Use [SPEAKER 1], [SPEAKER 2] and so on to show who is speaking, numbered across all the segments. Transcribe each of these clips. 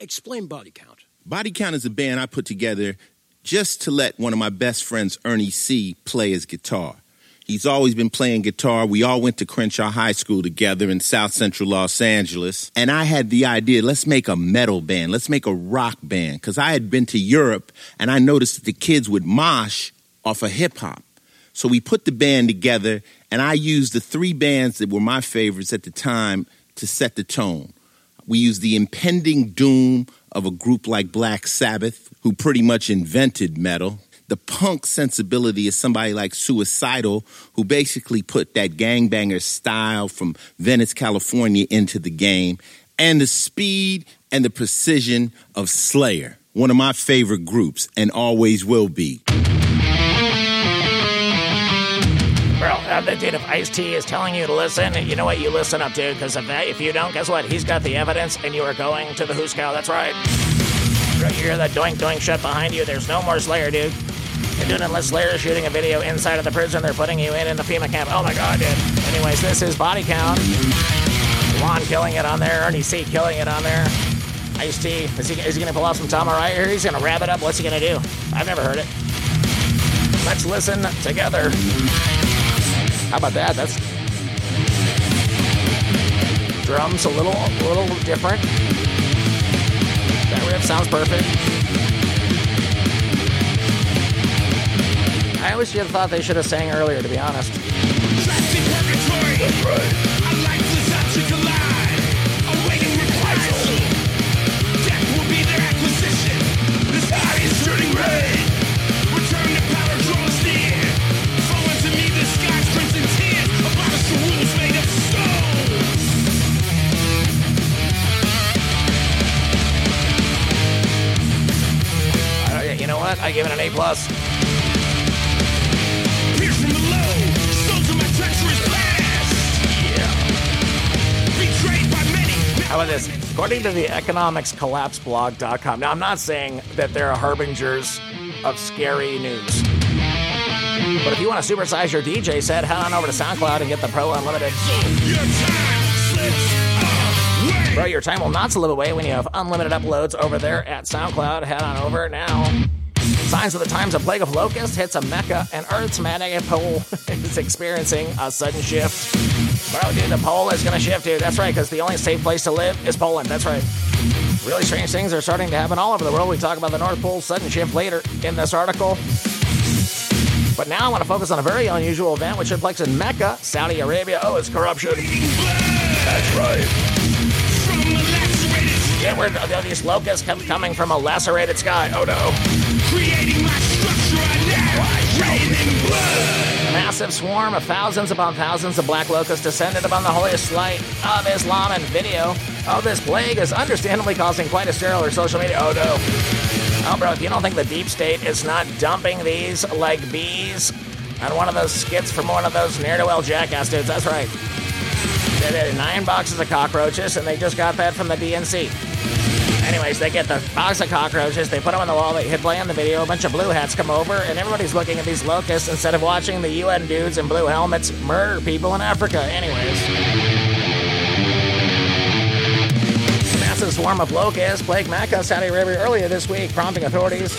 [SPEAKER 1] Explain Body Count.
[SPEAKER 2] Body Count is a band I put together just to let one of my best friends, Ernie C., play his guitar. He's always been playing guitar. We all went to Crenshaw High School together in South Central Los Angeles. And I had the idea let's make a metal band, let's make a rock band. Because I had been to Europe and I noticed that the kids would mosh off of hip hop. So we put the band together and I used the three bands that were my favorites at the time to set the tone. We use the impending doom of a group like Black Sabbath, who pretty much invented metal the punk sensibility is somebody like Suicidal, who basically put that gangbanger style from Venice, California into the game, and the speed and the precision of Slayer, one of my favorite groups and always will be.
[SPEAKER 3] Uh, dude, if Ice T is telling you to listen, you know what? You listen up, dude, because if, that, if you don't, guess what? He's got the evidence, and you are going to the Hooskow. That's right. You hear that doink doink shut behind you? There's no more Slayer, dude. They're doing unless Slayer is shooting a video inside of the prison they're putting you in in the FEMA camp. Oh my god, dude. Anyways, this is Body Count. Juan killing it on there. Ernie C killing it on there. Ice T. Is he, is he to pull off some Tom right here? He's to wrap it up. What's he to do? I've never heard it. Let's listen together. How about that? That's drums a little a little different. That riff sounds perfect. I always thought they should have sang earlier, to be honest. You know what? I give it an A plus. How about this? According to the economicscollapseblog.com. Now, I'm not saying that they're harbingers of scary news. But if you want to supersize your DJ set, head on over to SoundCloud and get the Pro Unlimited. Bro, your time will not slip away when you have unlimited uploads over there at SoundCloud. Head on over now. Signs of the times a plague of locusts hits a mecca, and Earth's magnetic pole is experiencing a sudden shift. Bro, oh, dude, the pole is gonna shift, dude. That's right, because the only safe place to live is Poland. That's right. Really strange things are starting to happen all over the world. We talk about the North Pole sudden shift later in this article. But now I want to focus on a very unusual event which took in Mecca, Saudi Arabia. Oh, it's corruption. That's right. Where these locusts come, coming from a lacerated sky? Oh no. Creating my structure, a massive swarm of thousands upon thousands of black locusts descended upon the holiest light of Islam and video of this plague is understandably causing quite a stir over social media. Oh no. Oh, bro, if you don't think the deep state is not dumping these like bees on one of those skits from one of those ne'er do well jackass dudes, that's right. They did nine boxes of cockroaches, and they just got that from the DNC. Anyways, they get the box of cockroaches, they put them on the wall, they hit play on the video, a bunch of blue hats come over, and everybody's looking at these locusts instead of watching the UN dudes in blue helmets murder people in Africa. Anyways. Massive swarm of locusts plagued Mecca, Saudi Arabia earlier this week, prompting authorities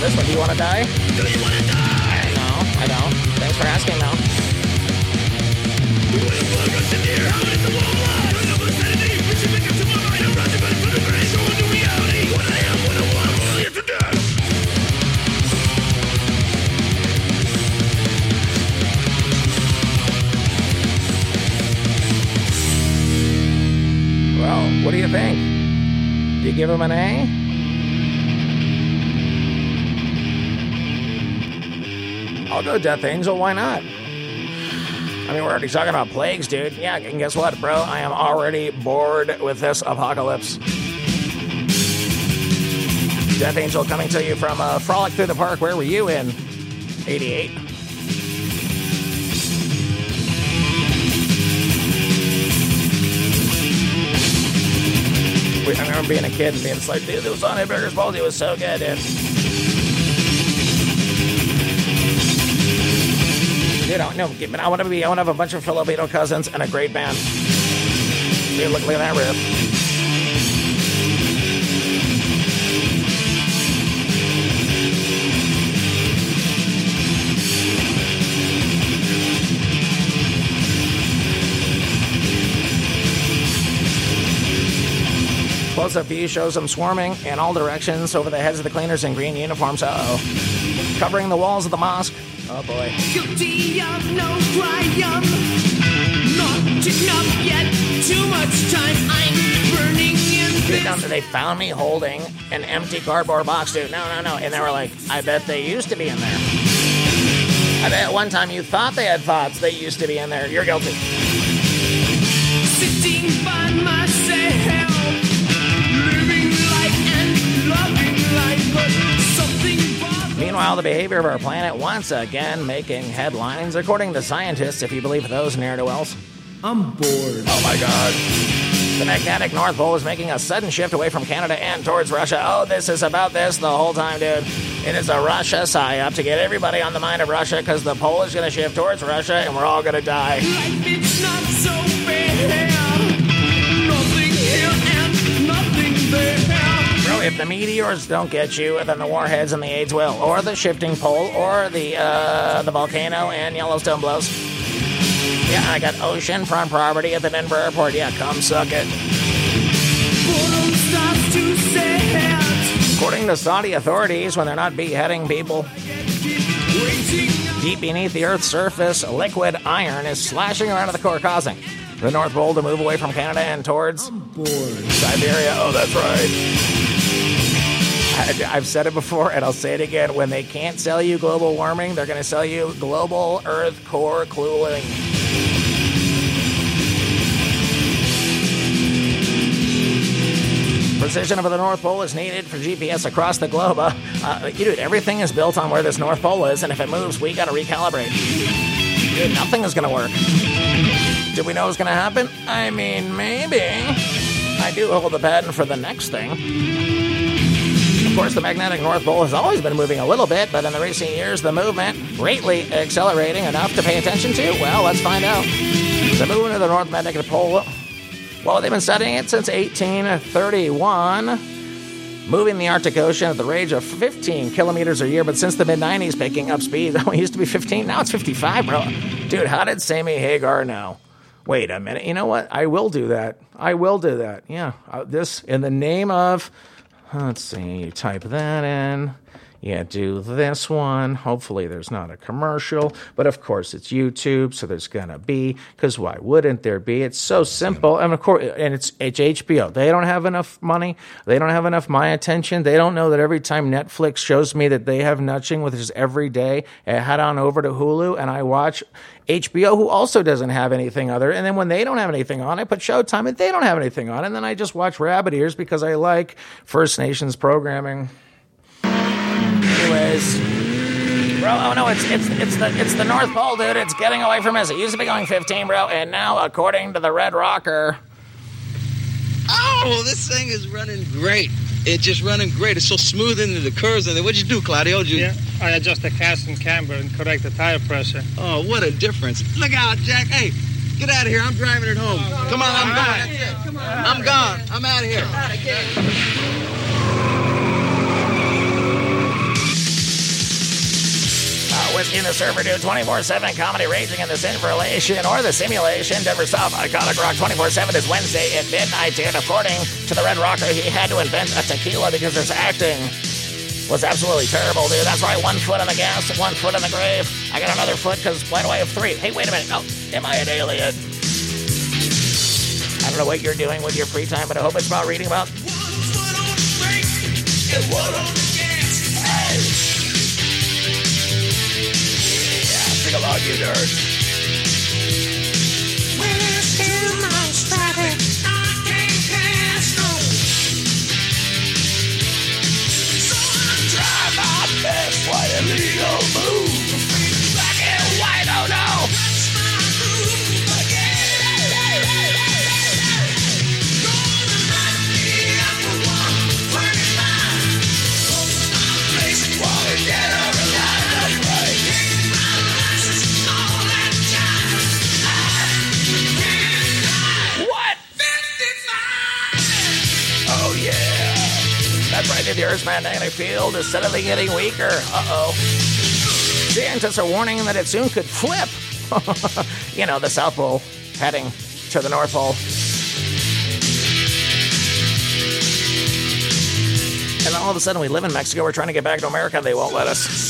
[SPEAKER 3] about this one? Do you want to die? Do you want to die? No, I don't. Thanks for asking, though. Well, what do you think? Do you give him an A? I'll go Death Angel. Why not? I mean, we're already talking about plagues, dude. Yeah, and guess what, bro? I am already bored with this apocalypse. Death Angel coming to you from uh, Frolic Through the Park. Where were you in 88? We- I remember being a kid and being like, dude, it was on Burgers Balls. It was so good, dude. Filipino. No, I want to be. I want to have a bunch of Filipino cousins and a great band. Look, look at that riff. Close-up view shows them swarming in all directions over the heads of the cleaners in green uniforms. Uh-oh. Covering the walls of the mosque. Oh, boy.
[SPEAKER 4] Guilty of no crime. Not enough yet. Too much time. I'm burning in
[SPEAKER 3] Dude, no, they found me holding an empty cardboard box, dude. No, no, no. And they were like, I bet they used to be in there. I bet at one time you thought they had thoughts they used to be in there. You're guilty.
[SPEAKER 4] Sitting
[SPEAKER 3] Meanwhile, the behavior of our planet once again making headlines, according to scientists, if you believe those ne'er do wells.
[SPEAKER 5] I'm bored.
[SPEAKER 3] Oh my god. The magnetic North Pole is making a sudden shift away from Canada and towards Russia. Oh, this is about this the whole time, dude. It is a Russia psyop to get everybody on the mind of Russia because the pole is going to shift towards Russia and we're all going to die. If the meteors don't get you, then the warheads and the AIDS will, or the shifting pole, or the uh, the volcano and Yellowstone blows. Yeah, I got oceanfront property at the Denver airport. Yeah, come suck it. According to Saudi authorities, when they're not beheading people, deep beneath the Earth's surface, liquid iron is slashing around at the core, causing the North Pole to move away from Canada and towards Siberia. Oh, that's right. I've said it before and I'll say it again. When they can't sell you global warming, they're going to sell you global Earth core cooling. Precision of the North Pole is needed for GPS across the globe. Uh, uh, dude, everything is built on where this North Pole is, and if it moves, we got to recalibrate. Dude, nothing is going to work. Did we know it was going to happen? I mean, maybe. I do hold the patent for the next thing. Of course, the magnetic North Pole has always been moving a little bit, but in the recent years, the movement greatly accelerating enough to pay attention to? Well, let's find out. The movement of the North Magnetic Pole, well, they've been studying it since 1831 moving the Arctic Ocean at the rate of 15 kilometers a year, but since the mid 90s, picking up speed. Oh, it used to be 15, now it's 55, bro. Dude, how did Sammy Hagar know? Wait a minute. You know what? I will do that. I will do that. Yeah. Uh, this, in the name of Let's see, type that in. Yeah, do this one. Hopefully, there's not a commercial, but of course, it's YouTube, so there's gonna be. Because why wouldn't there be? It's so simple, and of course, and it's it's HBO. They don't have enough money. They don't have enough my attention. They don't know that every time Netflix shows me that they have nudging, which is every day, I head on over to Hulu and I watch HBO, who also doesn't have anything other. And then when they don't have anything on, I put Showtime, and they don't have anything on, and then I just watch Rabbit Ears because I like First Nations programming. Anyways. Bro, oh no, it's it's it's the it's the North Pole, dude. It's getting away from us. It used to be going 15, bro, and now, according to the Red Rocker.
[SPEAKER 6] Oh, this thing is running great. It's just running great. It's so smooth into the curves. And what'd you do, Claudio? You...
[SPEAKER 7] Yeah, I adjust the cast and camber and correct the tire pressure.
[SPEAKER 6] Oh, what a difference! Look out, Jack. Hey, get out of here. I'm driving it home. Oh, Come on, I'm gone. I'm gone. I'm out of here.
[SPEAKER 3] In the server dude, 24 7 comedy raging in this information or the simulation. Denver South Iconic Rock 24 7 is Wednesday at midnight. And according to the Red Rocker, he had to invent a tequila because his acting was absolutely terrible, dude. That's right, one foot in the gas, one foot in the grave. I got another foot because, why do I have three? Hey, wait a minute. Oh, am I an alien? I don't know what you're doing with your free time, but I hope it's about reading about. One foot on the brake and one on the Sing field is steadily getting weaker. Uh oh. Scientists are warning that it soon could flip. you know, the South Pole heading to the North Pole. And all of a sudden we live in Mexico. We're trying to get back to America. They won't let us.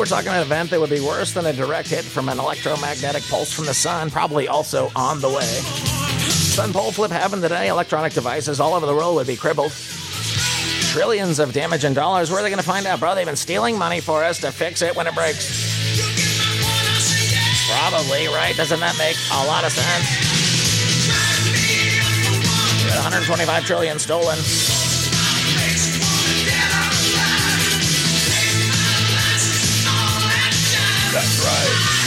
[SPEAKER 3] We're talking an event that would be worse than a direct hit from an electromagnetic pulse from the sun, probably also on the way. Sun pole flip happened today. Electronic devices all over the world would be crippled. Trillions of damage in dollars. Where are they going to find out, bro? They've been stealing money for us to fix it when it breaks. Probably, right? Doesn't that make a lot of sense? 125 trillion stolen. That's right.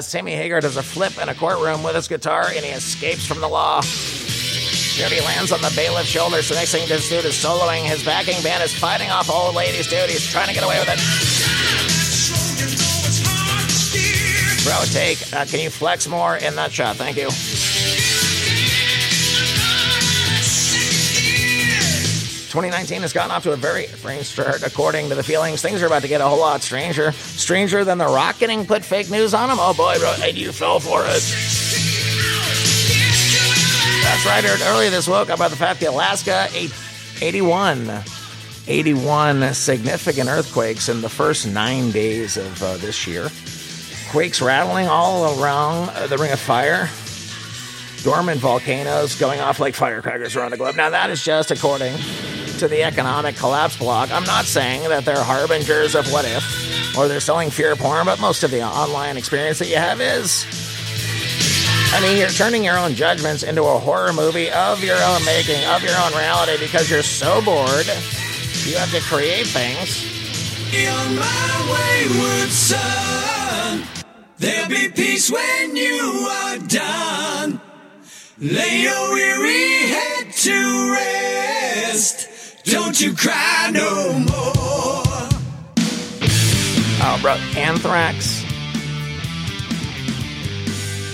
[SPEAKER 3] Sammy Hagar does a flip in a courtroom with his guitar and he escapes from the law. Dude, he lands on the bailiff's shoulder. So next thing this dude is soloing. His backing band is fighting off old ladies, dude. He's trying to get away with it. Bro, take. Uh, can you flex more in that shot? Thank you. 2019 has gotten off to a very strange start, according to the feelings. Things are about to get a whole lot stranger. Stranger than The Rock getting put fake news on him? Oh boy, bro, and you fell for it. That's right, heard earlier this woke about the fact that Alaska, eight- 81, 81 significant earthquakes in the first nine days of uh, this year. Quakes rattling all around the Ring of Fire dormant volcanoes going off like firecrackers around the globe. Now, that is just according to the economic collapse blog. I'm not saying that they're harbingers of what if or they're selling fear porn, but most of the online experience that you have is. I mean, you're turning your own judgments into a horror movie of your own making, of your own reality, because you're so bored. You have to create things.
[SPEAKER 4] You're my wayward son. There'll be peace when you are done. Lay your weary head to rest. Don't you cry no more.
[SPEAKER 3] Oh, bro, Anthrax.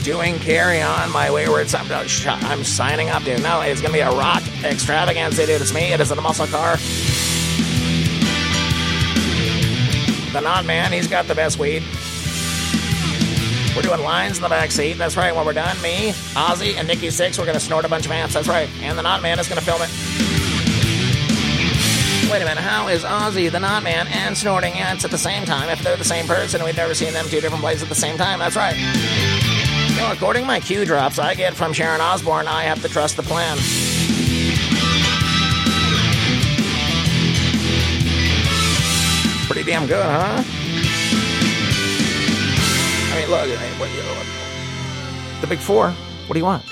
[SPEAKER 3] Doing carry on, my wayward son. Sh- I'm signing up, dude. No, it's gonna be a rock extravaganza, dude. It's me. It isn't a muscle car. The non man, he's got the best weed. We're doing lines in the back seat. That's right. When we're done, me, Ozzy, and Nikki Sixx, we're gonna snort a bunch of ants. That's right. And the not man is gonna film it. Wait a minute, how is Ozzy the Not Man and snorting ants at the same time if they're the same person? We've never seen them two different places at the same time. That's right. Know, according to my cue drops I get from Sharon Osbourne, I have to trust the plan. Pretty damn good, huh? I mean, look, I mean, what, you know, the big four. What do you want?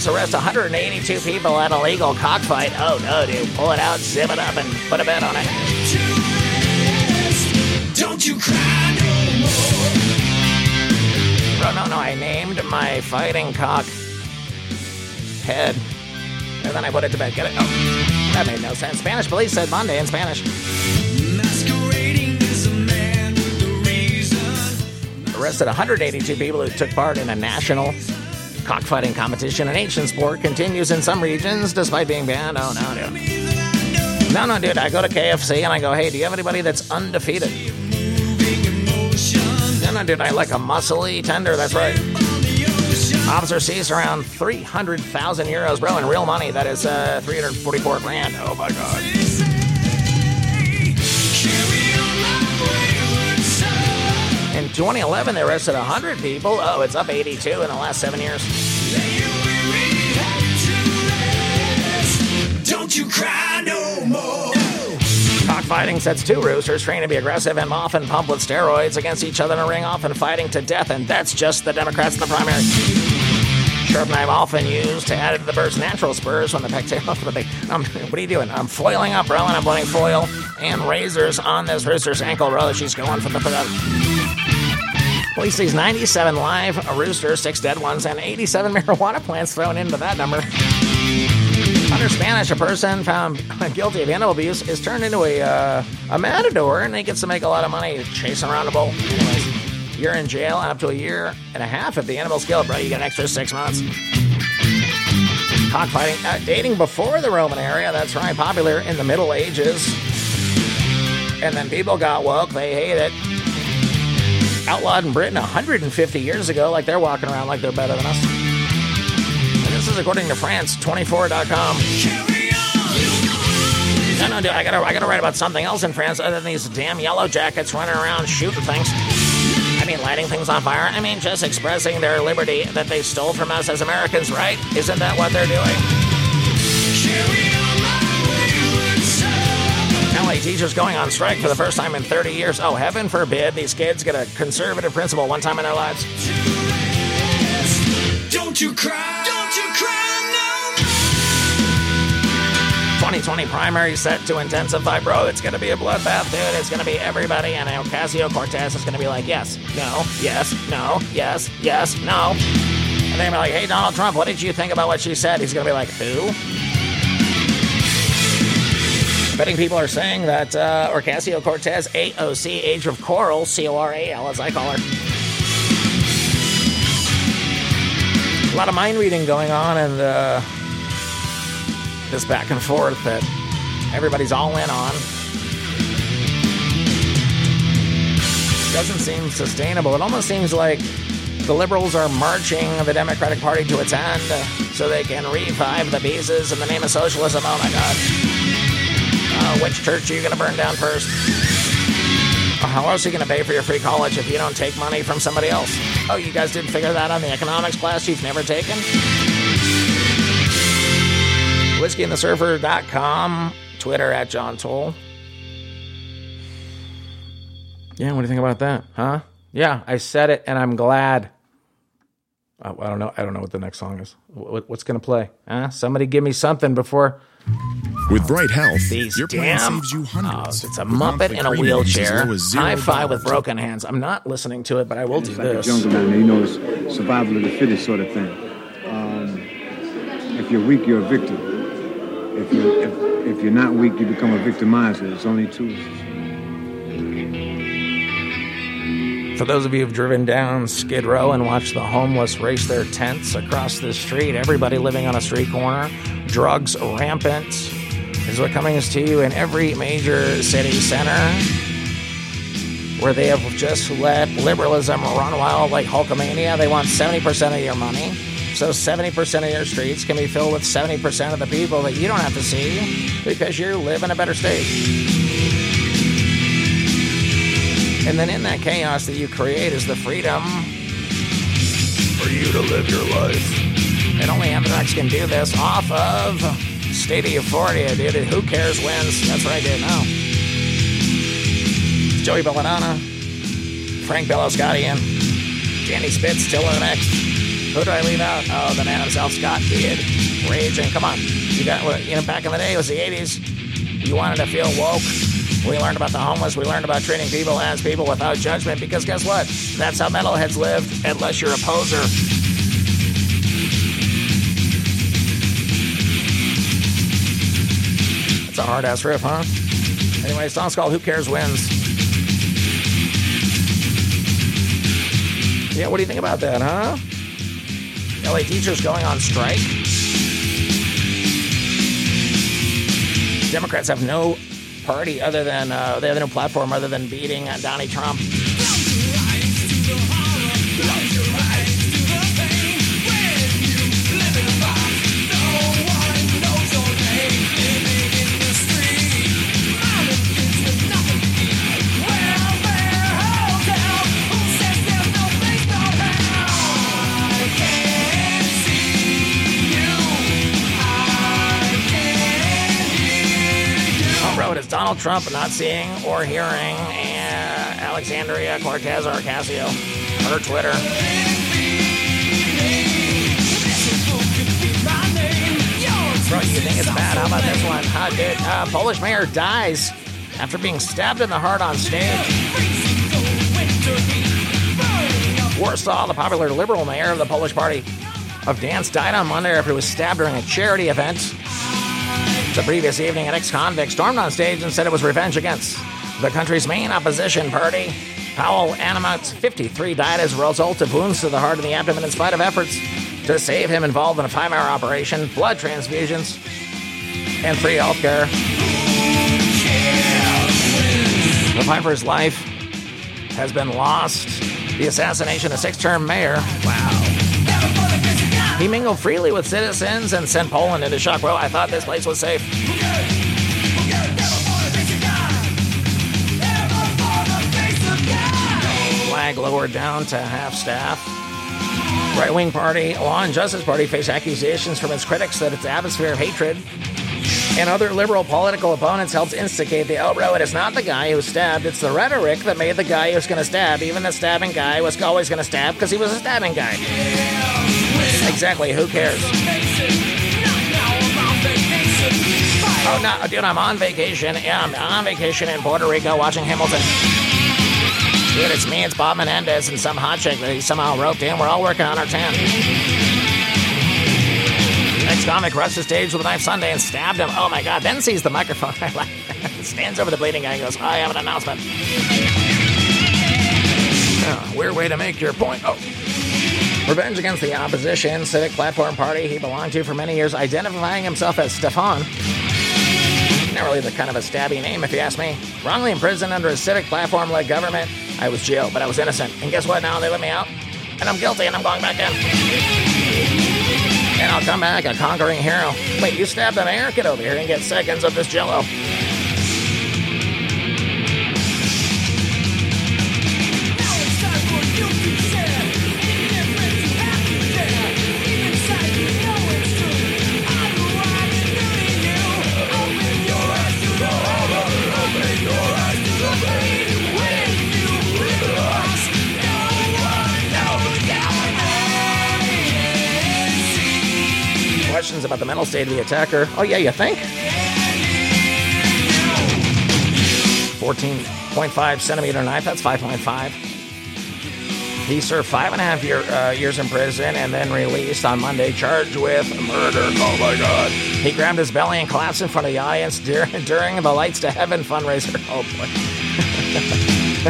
[SPEAKER 3] police arrest 182 people at a legal cockfight. Oh no, dude. Pull it out, zip it up, and put a bet on it.
[SPEAKER 4] Don't you cry no more.
[SPEAKER 3] Bro, no, no, I named my fighting cock head. And then I put it to bed. Get it? Oh, that made no sense. Spanish police said Monday in Spanish.
[SPEAKER 4] Masquerading as a man with a reason.
[SPEAKER 3] Arrested 182 people who took part in a national cockfighting competition. An ancient sport continues in some regions despite being banned. Oh no, dude. No, no, dude. I go to KFC and I go, hey, do you have anybody that's undefeated? No, no, dude. I like a muscly tender. That's right. Officer sees around 300,000 euros, bro, in real money. That is uh, 344 grand. Oh my god. 2011, they arrested 100 people. Oh, it's up 82 in the last seven years.
[SPEAKER 4] Don't you cry no more.
[SPEAKER 3] Cockfighting sets two roosters trained to be aggressive and often pumped with steroids against each other in a ring, often fighting to death, and that's just the Democrats in the primary. Sharp knife often used to add to the bird's natural spurs when the pectoral for the big. Um, what are you doing? I'm foiling up, bro, and I'm putting foil and razors on this rooster's ankle, bro. She's going for the. Police sees 97 live roosters, six dead ones, and 87 marijuana plants thrown into that number. Under Spanish, a person found guilty of animal abuse is turned into a uh, a matador, and he gets to make a lot of money chasing around a bull. Anyways, you're in jail up to a year and a half if the animal's killed, bro. You get an extra six months. Cockfighting, uh, dating before the Roman era. That's right, popular in the Middle Ages. And then people got woke. They hate it. Outlawed in Britain 150 years ago, like they're walking around like they're better than us. And this is according to France24.com. No, no, dude, I gotta, I gotta write about something else in France other than these damn yellow jackets running around shooting things. I mean, lighting things on fire. I mean, just expressing their liberty that they stole from us as Americans, right? Isn't that what they're doing? LA teachers going on strike for the first time in 30 years. Oh, heaven forbid these kids get a conservative principal one time in their lives.
[SPEAKER 4] Don't you cry. Don't you cry no
[SPEAKER 3] 2020 primary set to intensify, bro. It's gonna be a bloodbath, dude. It's gonna be everybody, and Ocasio Cortez is gonna be like, yes, no, yes, no, yes, yes, no. And they're gonna be like, hey, Donald Trump, what did you think about what she said? He's gonna be like, who? Betting people are saying that uh, Ocasio Cortez, AOC, Age of Coral, C O R A L, as I call her. A lot of mind reading going on, and uh, this back and forth that everybody's all in on. Doesn't seem sustainable. It almost seems like the liberals are marching the Democratic Party to its end uh, so they can revive the Mises in the name of socialism. Oh my God. Uh, which church are you going to burn down first? How else are you going to pay for your free college if you don't take money from somebody else? Oh, you guys didn't figure that out in the economics class you've never taken? WhiskeyandtheSurfer.com, Twitter at John Toll. Yeah, what do you think about that? Huh? Yeah, I said it and I'm glad. Oh, I don't know. I don't know what the next song is. What, what's going to play? Huh? Somebody give me something before.
[SPEAKER 5] With Bright Health,
[SPEAKER 3] These
[SPEAKER 5] your plan
[SPEAKER 3] damn-
[SPEAKER 5] saves you hundreds.
[SPEAKER 3] Oh, it's a
[SPEAKER 5] with
[SPEAKER 3] Muppet in a wheelchair.
[SPEAKER 5] low as
[SPEAKER 3] High five with broken hands. I'm not listening to it, but I will do
[SPEAKER 8] It's like a jungle down there, you know, it's survival of the fittest sort of thing. Um, if you're weak, you're a victim. If you're, if, if you're not weak, you become a victimizer. It's only two.
[SPEAKER 3] For those of you who've driven down Skid Row and watched the homeless race their tents across the street, everybody living on a street corner, drugs rampant, is what comes to you in every major city center where they have just let liberalism run wild like Hulkamania. They want 70% of your money. So 70% of your streets can be filled with 70% of the people that you don't have to see because you live in a better state. And then in that chaos that you create is the freedom for you to live your life. And only Anthrax can do this off of State of Euphoria, dude. Who cares wins? That's right, dude. No. It's Joey Belladonna, Frank Belloscotti, and Danny Spitz still in the mix. Who do I leave out? Oh, the man himself, Scott Kidd. Raging. Come on. You got, you know, back in the day, it was the 80s. You wanted to feel woke. We learned about the homeless. We learned about treating people as people without judgment because guess what? That's how metalheads lived, unless you're a poser. A hard ass riff, huh? Anyway, song's called Who Cares Wins. Yeah, what do you think about that, huh? LA teachers going on strike. Democrats have no party other than uh, they have no platform other than beating uh, Donnie Trump. Donald Trump not seeing or hearing uh, Alexandria Cortez or Casio her Twitter. Bro, you think it's bad? How about this one? Uh, Polish mayor dies after being stabbed in the heart on stage. Warsaw, the popular liberal mayor of the Polish party of Gdansk, died on Monday after he was stabbed during a charity event. The previous evening, an ex-convict stormed on stage and said it was revenge against the country's main opposition party. Powell Animat, 53, died as a result of wounds to the heart and the abdomen in spite of efforts to save him involved in a five-hour operation, blood transfusions, and free health care. The Piper's life has been lost. The assassination of six-term mayor. Wow. He mingled freely with citizens and sent Poland into shock. Well, I thought this place was safe. Flag lowered down to half staff. Right wing party, Law and Justice Party, face accusations from its critics that its atmosphere of hatred and other liberal political opponents helped instigate the outroar. It is not the guy who stabbed, it's the rhetoric that made the guy who's going to stab. Even the stabbing guy was always going to stab because he was a stabbing guy. Exactly, who cares? Oh, no, dude, I'm on vacation. Yeah, I'm on vacation in Puerto Rico watching Hamilton. Dude, it's me, it's Bob Menendez, and some hot chick that he somehow roped in. We're all working on our 10. Next comic rushed the stage with a knife Sunday and stabbed him. Oh my god, then sees the microphone. Stands over the bleeding guy and goes, I have an announcement. Oh, weird way to make your point. Oh. Revenge against the opposition civic platform party he belonged to for many years, identifying himself as Stefan. Not really the kind of a stabby name, if you ask me. Wrongly imprisoned under a civic platform led government. I was jailed, but I was innocent. And guess what? Now they let me out. And I'm guilty and I'm going back in. And I'll come back a conquering hero. Wait, you stabbed an? Get over here and get seconds of this jello. Questions about the mental state of the attacker. Oh, yeah, you think? 14.5 centimeter knife, that's 5.5. He served five and a half year, uh, years in prison and then released on Monday, charged with murder. Oh my God. He grabbed his belly and collapsed in front of the audience during, during the Lights to Heaven fundraiser. Oh boy.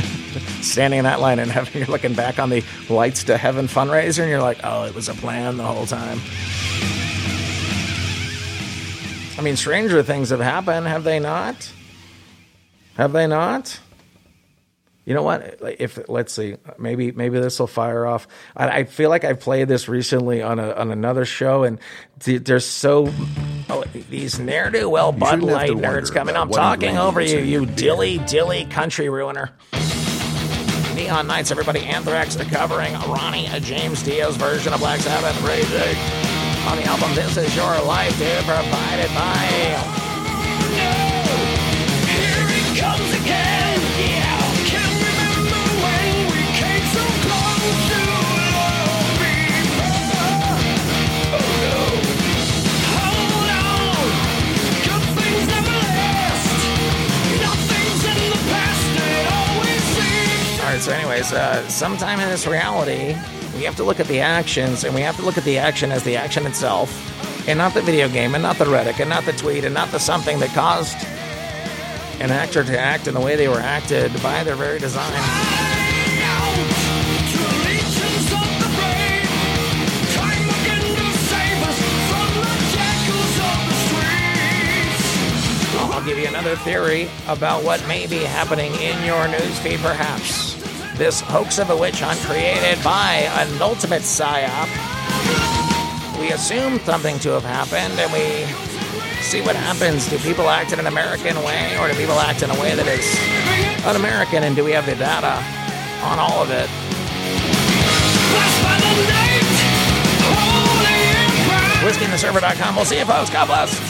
[SPEAKER 3] Standing in that line and having, you're looking back on the Lights to Heaven fundraiser and you're like, oh, it was a plan the whole time. I mean, stranger things have happened, have they not? Have they not? You know what? If let's see, maybe maybe this will fire off. I, I feel like I played this recently on a on another show, and th- there's so oh, these ne'er do well Bud Light nerds coming. I'm talking over you, you dilly dilly country ruiner. Neon Knights, everybody. Anthrax the covering Ronnie James Dio's version of Black Sabbath. Raging on the album. This Is Your Life, dude, provided by.
[SPEAKER 4] Comes again. Yeah. Can remember when we came so close to before Hold on. Things ever last. Nothing's in the past they always see
[SPEAKER 3] All right, so, anyways, uh, sometime in this reality, we have to look at the actions, and we have to look at the action as the action itself, and not the video game, and not the rhetoric, and not the tweet, and not the something that caused an actor to act in the way they were acted by their very design. I'll give you another theory about what may be happening in your newsfeed, perhaps. This hoax of a witch hunt created by an ultimate psyop. We assume something to have happened and we see what happens. Do people act in an American way or do people act in a way that is un American? And do we have the data on all of it? WhiskeyandtheServer.com. We'll see you, folks. God bless.